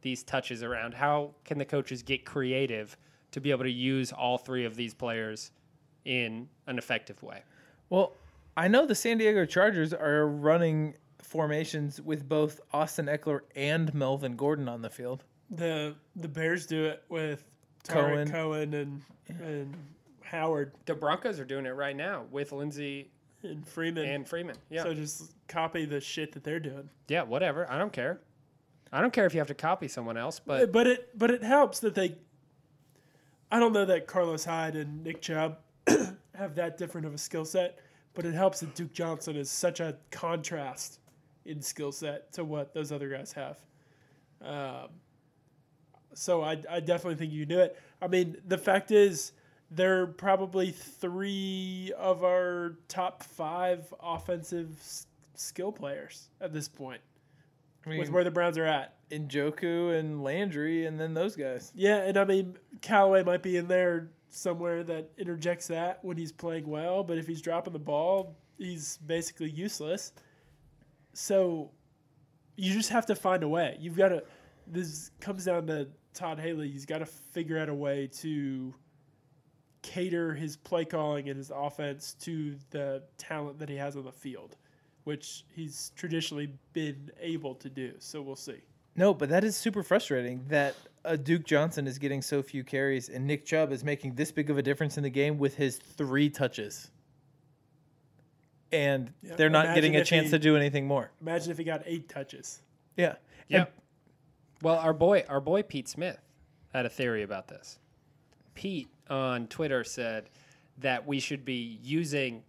these touches around? How can the coaches get creative to be able to use all three of these players in an effective way? Well, I know the San Diego Chargers are running formations with both Austin Ekeler and Melvin Gordon on the field. The the Bears do it with Cohen. Cohen, Cohen and and Howard The Broncos are doing it right now with Lindsey and Freeman. and Freeman. Yeah. So just copy the shit that they're doing. yeah, whatever. I don't care. I don't care if you have to copy someone else, but But it but it helps that they. I don't know that Carlos Hyde and Nick Chubb have that different of a skill set, but it helps that Duke Johnson is such a contrast in skill set to what those other guys have. Um, so I, I definitely think you can do it. I mean, the fact is, they're probably three of our top five offensive s- skill players at this point I mean, with where the Browns are at. Njoku and Landry, and then those guys. Yeah, and I mean Callaway might be in there somewhere that interjects that when he's playing well, but if he's dropping the ball, he's basically useless. So you just have to find a way. You've got to. This comes down to Todd Haley. He's got to figure out a way to cater his play calling and his offense to the talent that he has on the field, which he's traditionally been able to do. So we'll see. No, but that is super frustrating that Duke Johnson is getting so few carries and Nick Chubb is making this big of a difference in the game with his three touches. And Yeah, they're not imagine getting a chance he- to do anything more. Imagine if he got eight touches. Yeah. Yeah. Well, our boy, our boy Pete Smith had a theory about this. Pete on Twitter said that we should be using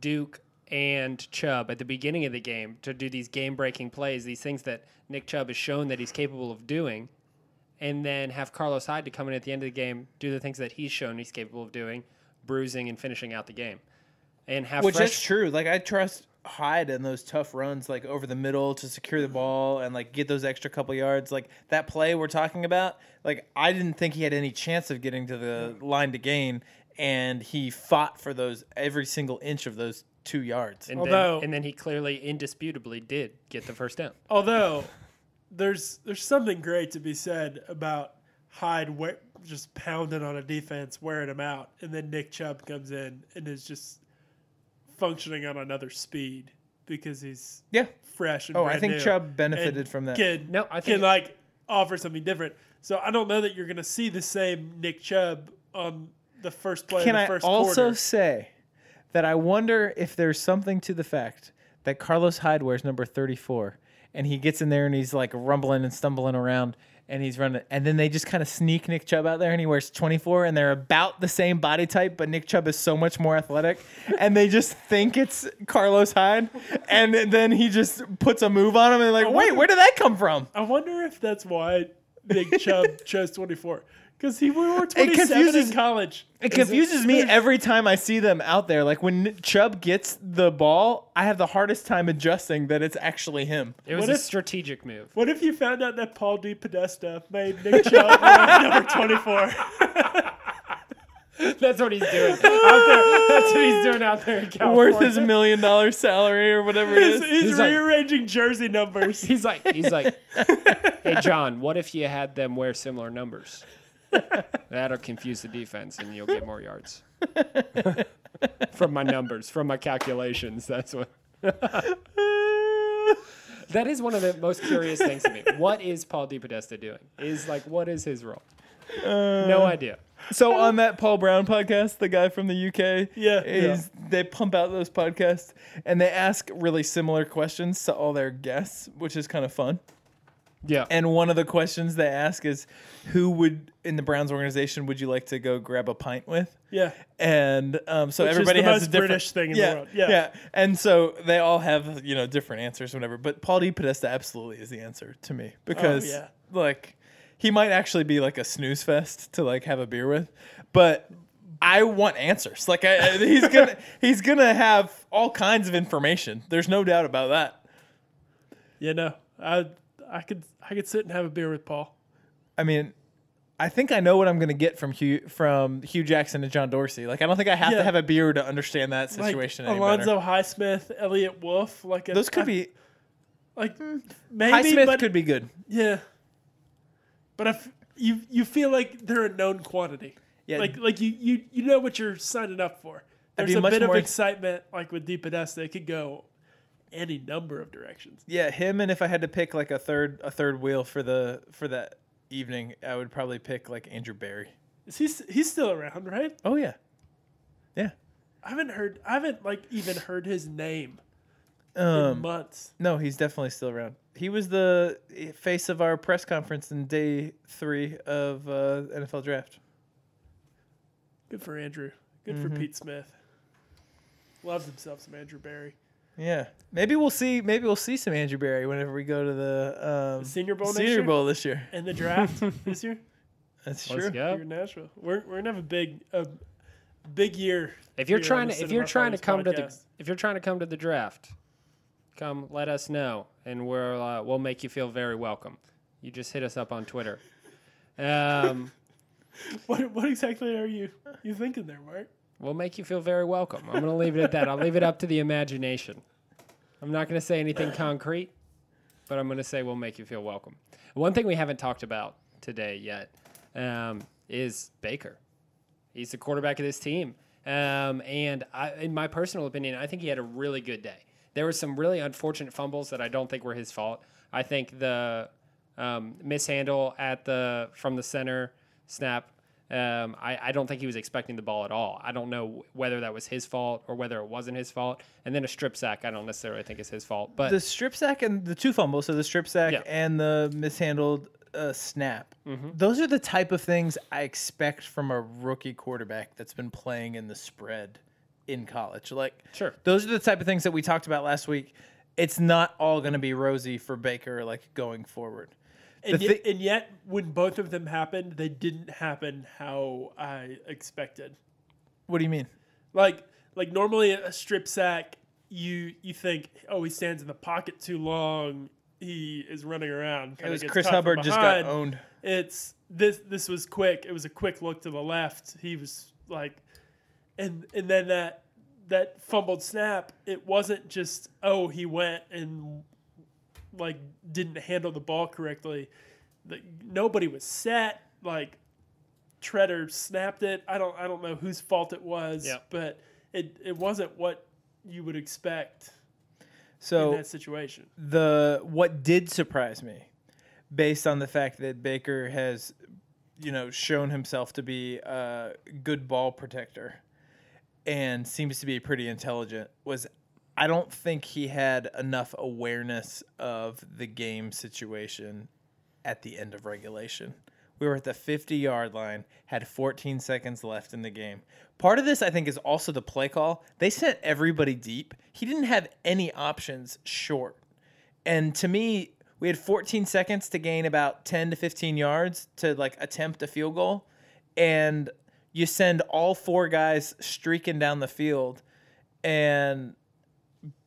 Duke and Chubb at the beginning of the game to do these game-breaking plays, these things that Nick Chubb has shown that he's capable of doing, and then have Carlos Hyde to come in at the end of the game, do the things that he's shown he's capable of doing, bruising and finishing out the game, and have Which fresh is true. Like I trust Hyde in those tough runs, like over the middle to secure the mm-hmm. ball and like get those extra couple yards. Like that play we're talking about. Like I didn't think he had any chance of getting to the mm-hmm. line to gain, and he fought for those every single inch of those two yards. and, Although- then, and then he clearly, indisputably, did get the first down. Although there's there's something great to be said about Hyde we- just pounding on a defense, wearing him out, and then Nick Chubb comes in and is just functioning on another speed because he's yeah. fresh and Oh, I think new Chubb benefited and from that. Can, No, I can like offer something different. So I don't know that you're going to see the same Nick Chubb on the first play Can of the I also quarter. say that I wonder if there's something to the fact that Carlos Hyde wears number 34 and he gets in there and he's like rumbling and stumbling around and he's running and then they just kind of sneak Nick Chubb out there and he wears 24 and they're about the same body type but Nick Chubb is so much more athletic. And they just think it's Carlos Hyde and then he just puts a move on him and they're like wait where did that come from? I wonder if that's why Nick Chubb chose 24 because he wore 27 confuses- in college. It confuses me every time I see them out there. Like when Chubb gets the ball, I have the hardest time adjusting that it's actually him. It was What a if- strategic move. What if you found out that Paul DePodesta made Nick Chubb wear number 24? That's what he's doing out there. That's what he's doing out there in California. Worth his million dollar salary or whatever it He's, is. he's He's like- rearranging jersey numbers. He's like, he's like, hey John, what if you had them wear similar numbers? That'll confuse the defense, and you'll get more yards. from my numbers, from my calculations, that's what. that is one of the most curious things to me. What is Paul DePodesta doing? Is like, what is his role? no uh, idea. So on that Paul Brown podcast, the guy from the UK, Yeah, is they pump out those podcasts and they ask really similar questions to all their guests, which is kind of fun. Yeah. And one of the questions they ask is, "Who would in the Browns organization would you like to go grab a pint with?" Yeah. And um, so Which everybody the has a different British thing in the yeah, world. Yeah. And so they all have you know different answers, whatever. But Paul DePodesta absolutely is the answer to me because Oh, yeah. like he might actually be like a snooze fest to like have a beer with, but. I want answers. Like I, I- he's gonna, he's gonna have all kinds of information. There's no doubt about that. Yeah, no. I I could I could sit and have a beer with Paul. I mean, I think I know what I'm going to get from Hue from Hue Jackson and John Dorsey. Like, I don't think I have Yeah. to have a beer to understand that Like situation. any Alonzo better. Highsmith, Eliot Wolf, like a, Those could I- be. like hmm. maybe Highsmith but, could be good. yeah. But if you you feel like they're a known quantity. Yeah. Like like you you you know what you're signing up for. There's a bit of excitement like with DePodesta. It could go any number of directions. Yeah, him. And if I had to pick like a third a third wheel for the for that evening, I would probably pick like Andrew Berry. Is he he's still around, right? Oh yeah, yeah. I haven't heard I haven't like even heard his name in Um, months. no, he's definitely still around. He was the face of our press conference in day three of uh, NFL draft. Good for Andrew. Good Mm-hmm. for Pete Smith. Loves himself some Andrew Berry. Yeah, maybe we'll see. Maybe we'll see some Andrew Berry whenever we go to the um, Senior Bowl next Senior year? Bowl this year. And the draft this year. That's Let's true. go. Here in Nashville. We're we're gonna have a big a big year. If you're trying to if you're trying to Finals come to the if you're trying to come to the draft, come let us know and we'll uh, we'll make you feel very welcome. You just hit us up on Twitter. Um, What what exactly are you you thinking there, Mark? we'll make you feel very welcome. I'm going to leave it at that. I'll leave it up to the imagination. I'm not going to say anything concrete, but I'm going to say we'll make you feel welcome. One thing we haven't talked about today yet um, is Baker. He's the quarterback of this team. Um, and I, in my personal opinion, I think he had a really good day. There were some really unfortunate fumbles that I don't think were his fault. I think the um, mishandle at the from the center snap. Um, I, I don't think he was expecting the ball at all. I don't know whether that was his fault or whether it wasn't his fault. And then a strip sack, I don't necessarily think is his fault. But The strip sack and the two fumbles, so the strip sack Yeah. and the mishandled uh, snap. Mm-hmm. Those are the type of things I expect from a rookie quarterback that's been playing in the spread in college. Like, Sure. those are the type of things that we talked about last week. It's not all going to be rosy for Baker, like going forward. And, yet, thi- and yet, when both of them happened, they didn't happen how I expected. What do you mean? Like like normally a strip sack, you you think, oh, he stands in the pocket too long. He is running around. It was Chris Hubbard just got owned. It's this this was quick. It was a quick look to the left. He was like, and and then that that fumbled snap. It wasn't just oh he went and like didn't handle the ball correctly. Like nobody was set. Like Tretter snapped it. I don't I don't know whose fault it was, Yeah. but it it wasn't what you would expect So in that situation. the what did surprise me, based on the fact that Baker has, you know, shown himself to be a good ball protector, and seems to be pretty intelligent, was I don't think he had enough awareness of the game situation at the end of regulation. We were at the 50 yard line, had 14 seconds left in the game. Part of this, I think, is also the play call. They sent everybody deep. He didn't have any options short. And to me, we had 14 seconds to gain about 10 to 15 yards to like attempt a field goal. And you send all four guys streaking down the field, and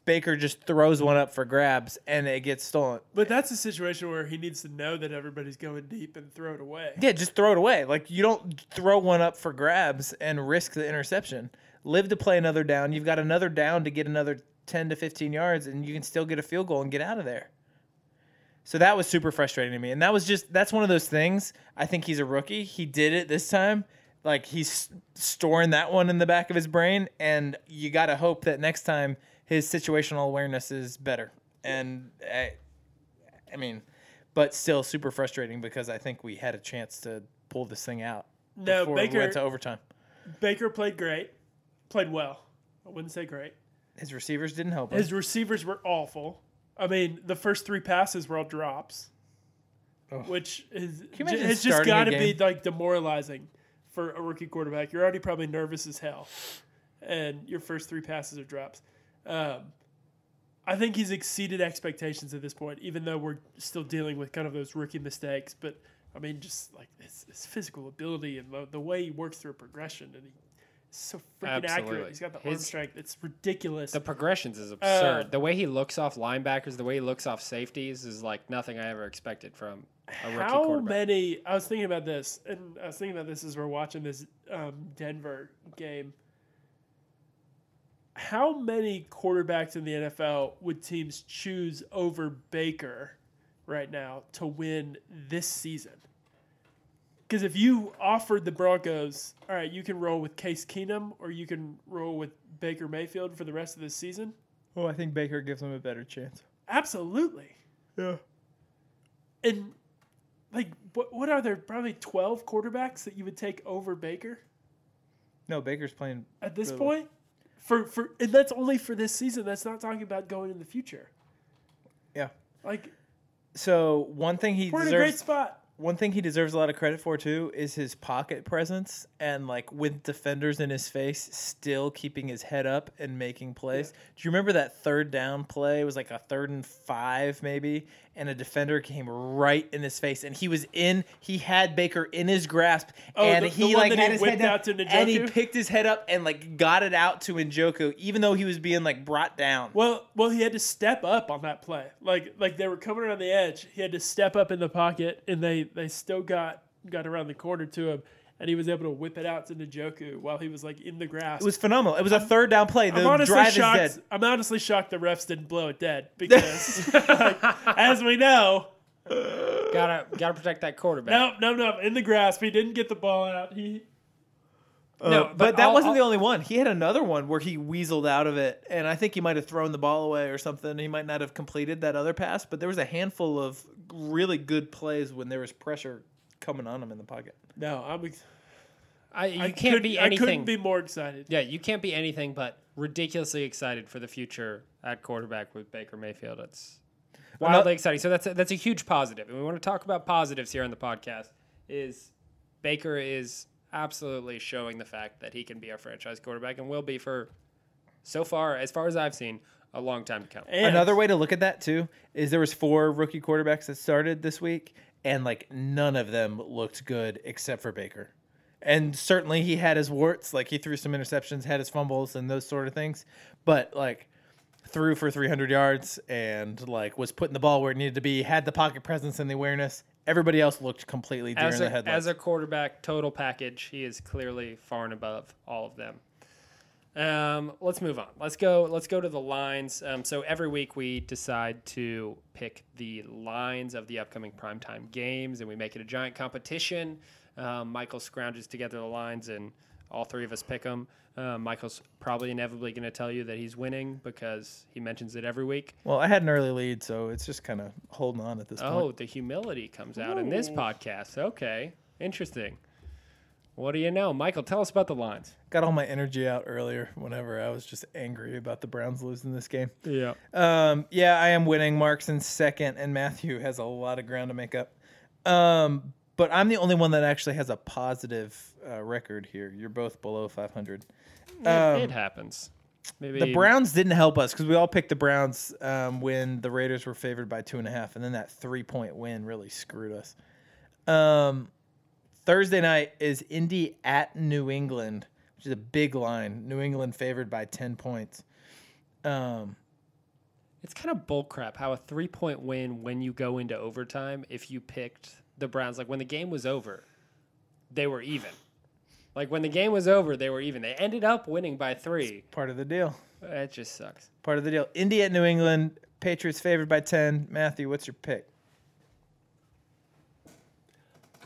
Baker just throws one up for grabs and it gets stolen. But that's a situation where he needs to know that everybody's going deep and throw it away. Yeah, just throw it away. Like you don't throw one up for grabs and risk the interception. Live to play another down. You've got another down to get another 10 to 15 yards and you can still get a field goal and get out of there. So that was super frustrating to me. And that was just that's one of those things. I think he's a rookie. He did it this time. Like he's storing that one in the back of his brain and you got to hope that next time his situational awareness is better. And I, I mean, but still super frustrating because I think we had a chance to pull this thing out No, before we Baker went to overtime. Baker played great, played well. I wouldn't say great. His receivers didn't help him. His receivers were awful. I mean, the first three passes were all drops. which is it's just got to be like demoralizing for a rookie quarterback. You're already probably nervous as hell, and your first three passes are drops. Um, I think he's exceeded expectations at this point, even though we're still dealing with kind of those rookie mistakes. But I mean, just like his, his physical ability and the, the way he works through a progression, and he's so freaking accurate. He's got the arm strength; it's ridiculous. The progressions is absurd. Uh, the way he looks off linebackers, the way he looks off safeties is like nothing I ever expected from a rookie How quarterback. many? I was thinking about this, and I was thinking about this as we're watching this um, Denver game. How many quarterbacks in the NFL would teams choose over Baker right now to win this season? Because if you offered the Broncos, all right, you can roll with Case Keenum or you can roll with Baker Mayfield for the rest of the season. Oh, I think Baker gives them a better chance. Absolutely. Yeah. And like, what what are there? Probably twelve quarterbacks that you would take over Baker No, Baker's playing. at this Really? point. For for and that's only for this season. That's not talking about going in the future. Yeah. Like So one thing he we're in a great spot. One thing he deserves a lot of credit for too is his pocket presence and like with defenders in his face, still keeping his head up and making plays. Do you remember that third down play? It was like a third and five maybe, and a defender came right in his face, and he was in. He had Baker in his grasp, Oh, and the- the he like had he his head down, out to and he picked his head up and like got it out to Njoku, even though he was being like brought down. Well, well, he had to step up on that play. Like like they were coming around the edge. He had to step up in the pocket, and they they still got got around the corner to him, and he was able to whip it out to Njoku while he was like in the grass. It was phenomenal. It was a third down play. The I'm honestly drive is shocked. dead. I'm honestly shocked the refs didn't blow it dead because, like, as we know, Gotta gotta protect that quarterback. no, no, no, in the grasp, he didn't get the ball out. He No, Uh, but, but that I'll- wasn't I'll- the only one. He had another one where he weaseled out of it, and I think he might have thrown the ball away or something. He might not have completed that other pass, but there was a handful of really good plays when there was pressure coming on him in the pocket. no, I'm. ex- I, you I can't couldn't- be I anything. couldn't be more excited. yeah, you can't be anything but ridiculously excited for the future at quarterback with Baker Mayfield. It's wildly exciting. So that's a, that's a huge positive, and we want to talk about positives here on the podcast. Is Baker is absolutely showing the fact that he can be our franchise quarterback and will be for so far, as far as I've seen, a long time to come. And Another way to look at that too is there was four rookie quarterbacks that started this week, and like none of them looked good except for Baker. And certainly he had his warts, like he threw some interceptions, had his fumbles, and those sort of things. But like threw for 300 yards and like was putting the ball where it needed to be, had the pocket presence and the awareness. Everybody else looked completely deer as in the a, headlights. as a quarterback total package, he is clearly far and above all of them. Um, let's move on. Let's go. Let's go to the lines. Um, so every week we decide to pick the lines of the upcoming primetime games, and we make it a giant competition. Um, Michael scrounges together the lines, and all three of us pick them. Um, Michael's probably inevitably going to tell you that he's winning because he mentions it every week. well, I had an early lead, so it's just kind of holding on at this point. Oh, the humility comes out in this podcast. Okay, interesting. What do you know, Michael? Tell us about the lines. Got all my energy out earlier whenever I was just angry about the Browns losing this game. Yeah. Um, yeah, I am winning. Mark's in second, and Matthew has a lot of ground to make up. Um, but I'm the only one that actually has a positive uh, record here. You're both below 500. Um, it happens. Maybe the Browns didn't help us because we all picked the Browns um, when the Raiders were favored by two and a half, and then that three point win really screwed us. Um, Thursday night is Indy at New England, which is a big line. New England favored by 10 points. Um, It's kind of bullcrap how a three point win when you go into overtime, if you picked the Browns, like when the game was over, they were even. Like when the game was over, they were even. They ended up winning by three. part of the deal. It just sucks. Part of the deal. Indy at New England. Patriots favored by 10. Matthew, what's your pick?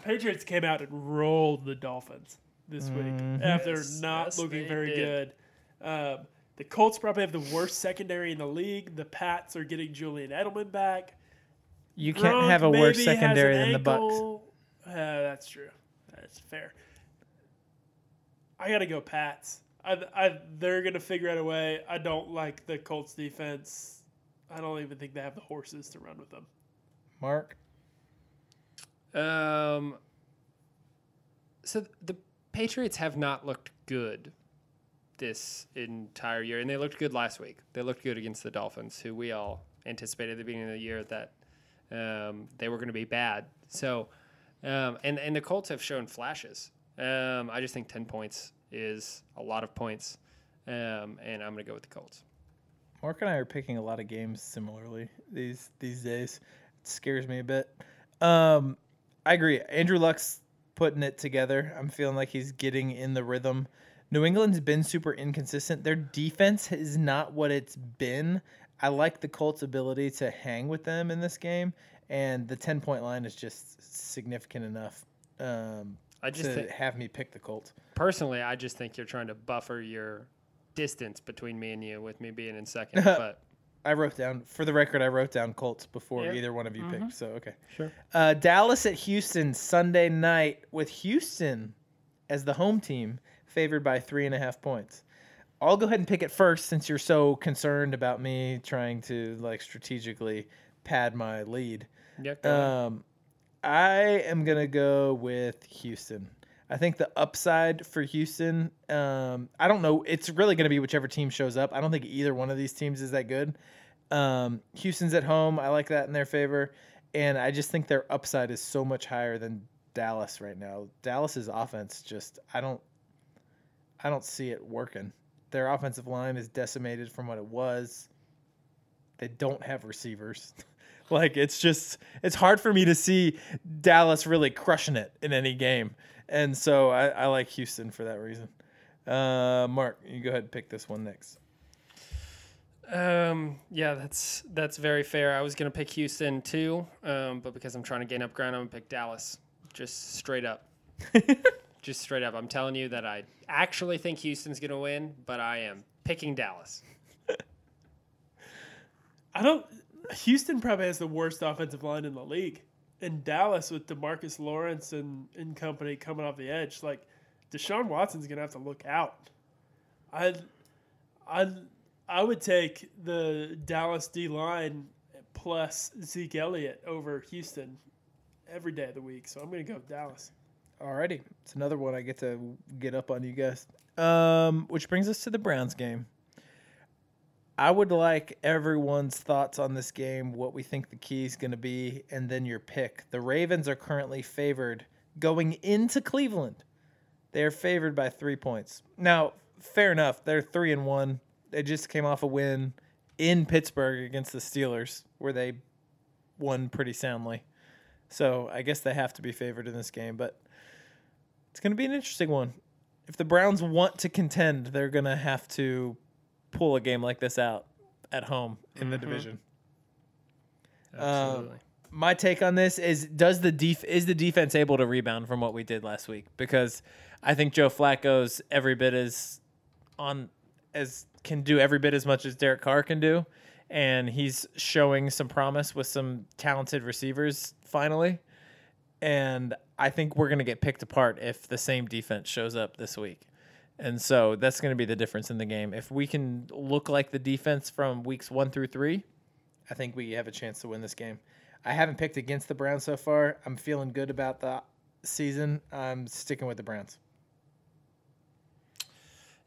Patriots came out and rolled the Dolphins this week after Yes, not yes, looking very did. good. Um, the Colts probably have the worst secondary in the league. The Pats are getting Julian Edelman back. You can't have a worse secondary than the Bucks. Uh, that's true. That's fair. I got to go Pats. I, I, they're going to figure out a way. I don't like the Colts defense. I don't even think they have the horses to run with them. Mark? Um. So the Patriots have not looked good this entire year, and they looked good last week. They looked good against the Dolphins, who we all anticipated at the beginning of the year that um, they were going to be bad. So, um, and and the Colts have shown flashes. Um, I just think ten points is a lot of points, um, and I'm going to go with the Colts. Mark and I are picking a lot of games similarly these these days. It scares me a bit. Um, I agree. Andrew Luck's putting it together. I'm feeling like he's getting in the rhythm. New England's been super inconsistent. Their defense is not what it's been. I like the Colts' ability to hang with them in this game, and the 10 point line is just significant enough um, I just to think, have me pick the Colts. personally, I just think you're trying to buffer your distance between me and you, with me being in second. but I wrote down, for the record, I wrote down Colts before Yeah. either one of you picked. So, okay. sure. Uh, Dallas at Houston Sunday night with Houston as the home team favored by three and a half points. I'll go ahead and pick it first since you're so concerned about me trying to like strategically pad my lead. Yeah. Um, I am gonna go with Houston. I think the upside for Houston, um, I don't know. It's really gonna be whichever team shows up. I don't think either one of these teams is that good. Um, Houston's at home. I like that in their favor, and I just think their upside is so much higher than Dallas right now. Dallas's offense just I don't, I don't see it working. Their offensive line is decimated from what it was. They don't have receivers. Like it's just it's hard for me to see Dallas really crushing it in any game, and so I, I like Houston for that reason. Uh, Mark, you go ahead and pick this one next. Um, yeah, that's that's very fair. I was gonna pick Houston too, um, but because I'm trying to gain up ground, I'm gonna pick Dallas. Just straight up. Just straight up. I'm telling you that I actually think Houston's gonna win, but I am picking Dallas. I don't. Houston probably has the worst offensive line in the league. And Dallas with DeMarcus Lawrence and, and company coming off the edge, like Deshaun Watson's gonna have to look out. I, I, I would take the Dallas D line plus Zeke Elliott over Houston every day of the week. So I'm gonna go with Dallas. Alrighty, it's another one I get to get up on you guys. Um, which brings us to the Browns game. I would like everyone's thoughts on this game, what we think the key is going to be, and then your pick. The Ravens are currently favored going into Cleveland. They are favored by three points. Now, fair enough. They're three and one. They just came off a win in Pittsburgh against the Steelers, where they won pretty soundly. So I guess they have to be favored in this game, but it's going to be an interesting one. If the Browns want to contend, they're going to have to pull a game like this out at home in the mm-hmm. division. Um, Absolutely. My take on this is does the def- is the defense able to rebound from what we did last week? Because I think Joe Flacco's every bit as on as can do every bit as much as Derek Carr can do, and he's showing some promise with some talented receivers finally. And I think we're going to get picked apart if the same defense shows up this week. And so that's going to be the difference in the game. If we can look like the defense from weeks one through three, I think we have a chance to win this game. I haven't picked against the Browns so far. I'm feeling good about the season. I'm sticking with the Browns.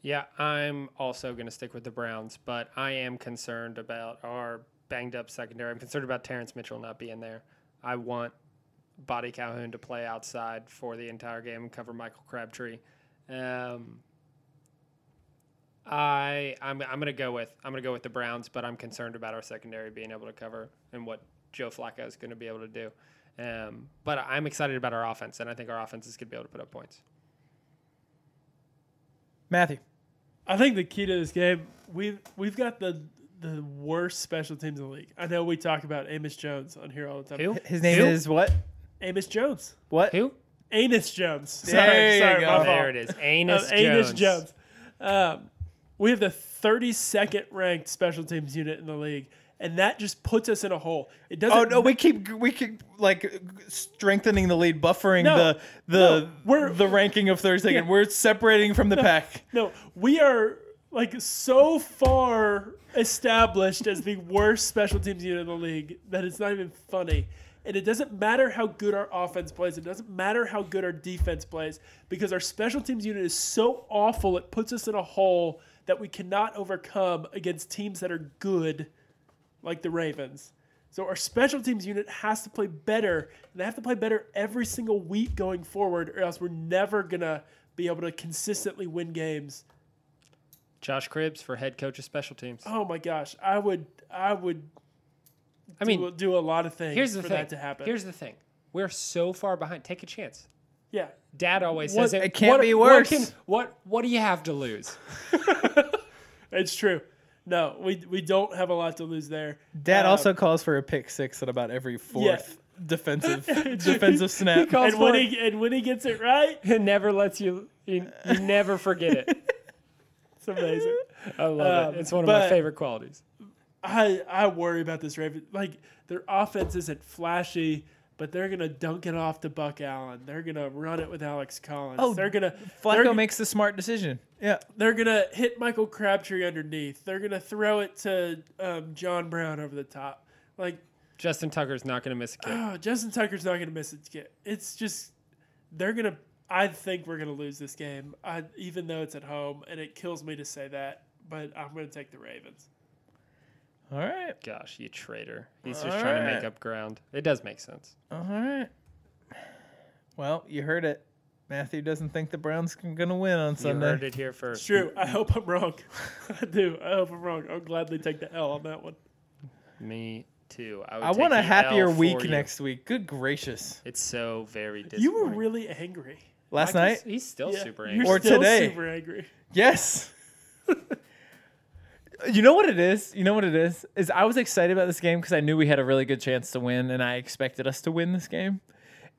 Yeah, I'm also going to stick with the Browns, but I am concerned about our banged up secondary. I'm concerned about Terrance Mitchell not being there. I want Boddy-Calhoun to play outside for the entire game and cover Michael Crabtree. Um, I I'm I'm gonna go with I'm gonna go with the Browns, but I'm concerned about our secondary being able to cover and what Joe Flacco is going to be able to do. Um, but I'm excited about our offense, and I think our offense is going to be able to put up points. Matthew. I think the key to this game, we've we've got the the worst special teams in the league. I know we talk about Amos Jones on here all the time. Who? His name Who? is what? Amos Jones. What? Who? Anus Jones. Sorry, There you sorry, go. my fault. There it is. Anus Uh, Jones. Anus Jones. Um, we have the 32nd ranked special teams unit in the league, and that just puts us in a hole. It oh, doesn't. Oh no, we keep we keep like strengthening the lead, buffering No, the the no, we're- the ranking of Thursday, and we're separating from the pack. No, we are like so far established as the worst special teams unit in the league that it's not even funny. And it doesn't matter how good our offense plays. It doesn't matter how good our defense plays because our special teams unit is so awful. It puts us in a hole that we cannot overcome against teams that are good, like the Ravens. So our special teams unit has to play better, and they have to play better every single week going forward, or else we're never gonna be able to consistently win games. Josh Cribbs for head coach of special teams. Oh my gosh, I would, I would. I mean, do, do a lot of things here's the for thing. that to happen. Here's the thing. We're so far behind. Take a chance. yeah, Dad always What- says it. it can't what, be What, worse. can- what What do you have to lose? it's true. No, we we don't have a lot to lose there. Dad Um, also calls for a pick six at about every fourth defensive defensive He snap. calls and when for he and when he gets it right, it never lets you. You, you never forget it. it's amazing. I love Um, it. It's one of my favorite qualities. I I worry about this Raven. Like their offense isn't flashy, but they're gonna dunk it off to Buck Allen. They're gonna run it with Alex Collins. Oh, they're gonna Flacco they're, makes the smart decision. Yeah. they're gonna hit Michael Crabtree underneath. They're gonna throw it to um, John Brown over the top. Like Justin Tucker's not going to miss a kick. oh, Justin Tucker's not gonna miss it. Get it's just they're gonna. I think we're gonna lose this game, I, even though it's at home, and it kills me to say that. But I'm gonna take the Ravens. All right. Gosh, you traitor. He's just All trying to right. make up ground. It does make sense. All right. Well, you heard it. Matthew doesn't think the Browns are going to win on Sunday. You Sunday. heard it here first. It's first. true. I hope I'm wrong. I do. I hope I'm wrong. I'll gladly take the L on that one. Me too. I, would I take want a the happier L for week you. next week. Good gracious. It's so very disappointing. You were really angry. Last Michael's- night? He's still Yeah, super You're angry. Or still today. super angry. Yes. You know what it is? You know what it is? Is I was excited about this game because I knew we had a really good chance to win and I expected us to win this game.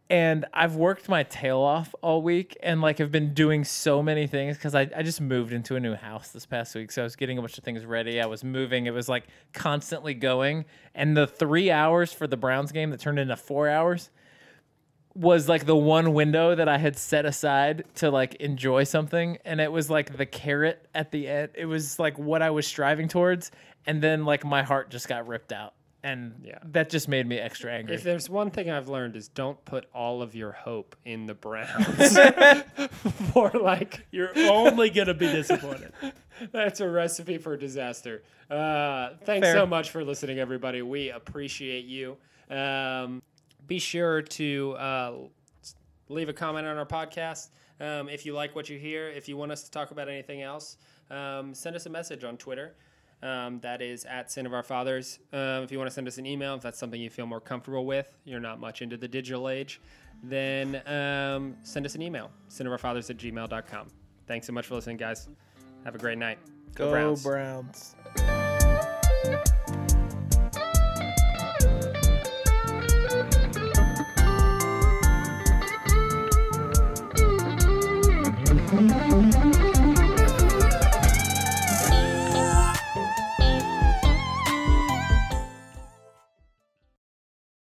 And I've worked my tail off all week and like have been doing so many things because I, I just moved into a new house this past week. So I was getting a bunch of things ready. I was moving. It was like constantly going. And the three hours for the Browns game that turned into four hours was like the one window that I had set aside to like enjoy something and it was like the carrot at the end. It was like what I was striving towards and then like my heart just got ripped out and Yeah. that just made me extra angry. If there's one thing I've learned is don't put all of your hope in the Browns. For like You're only gonna be disappointed. that's a recipe for disaster. Uh, thanks Fair. so much for listening, everybody. We appreciate you. Um, be sure to uh, leave a comment on our podcast um, if you like what you hear. If you want us to talk about anything else, um, send us a message on Twitter. Um, that is at Sin of Our Fathers. Um, if you want to send us an email, if that's something you feel more comfortable with, you're not much into the digital age, then um, send us an email, sinofourfathers at gmail.com. Thanks so much for listening, guys. Have a great night. Go Browns. Browns. Mm-hmm.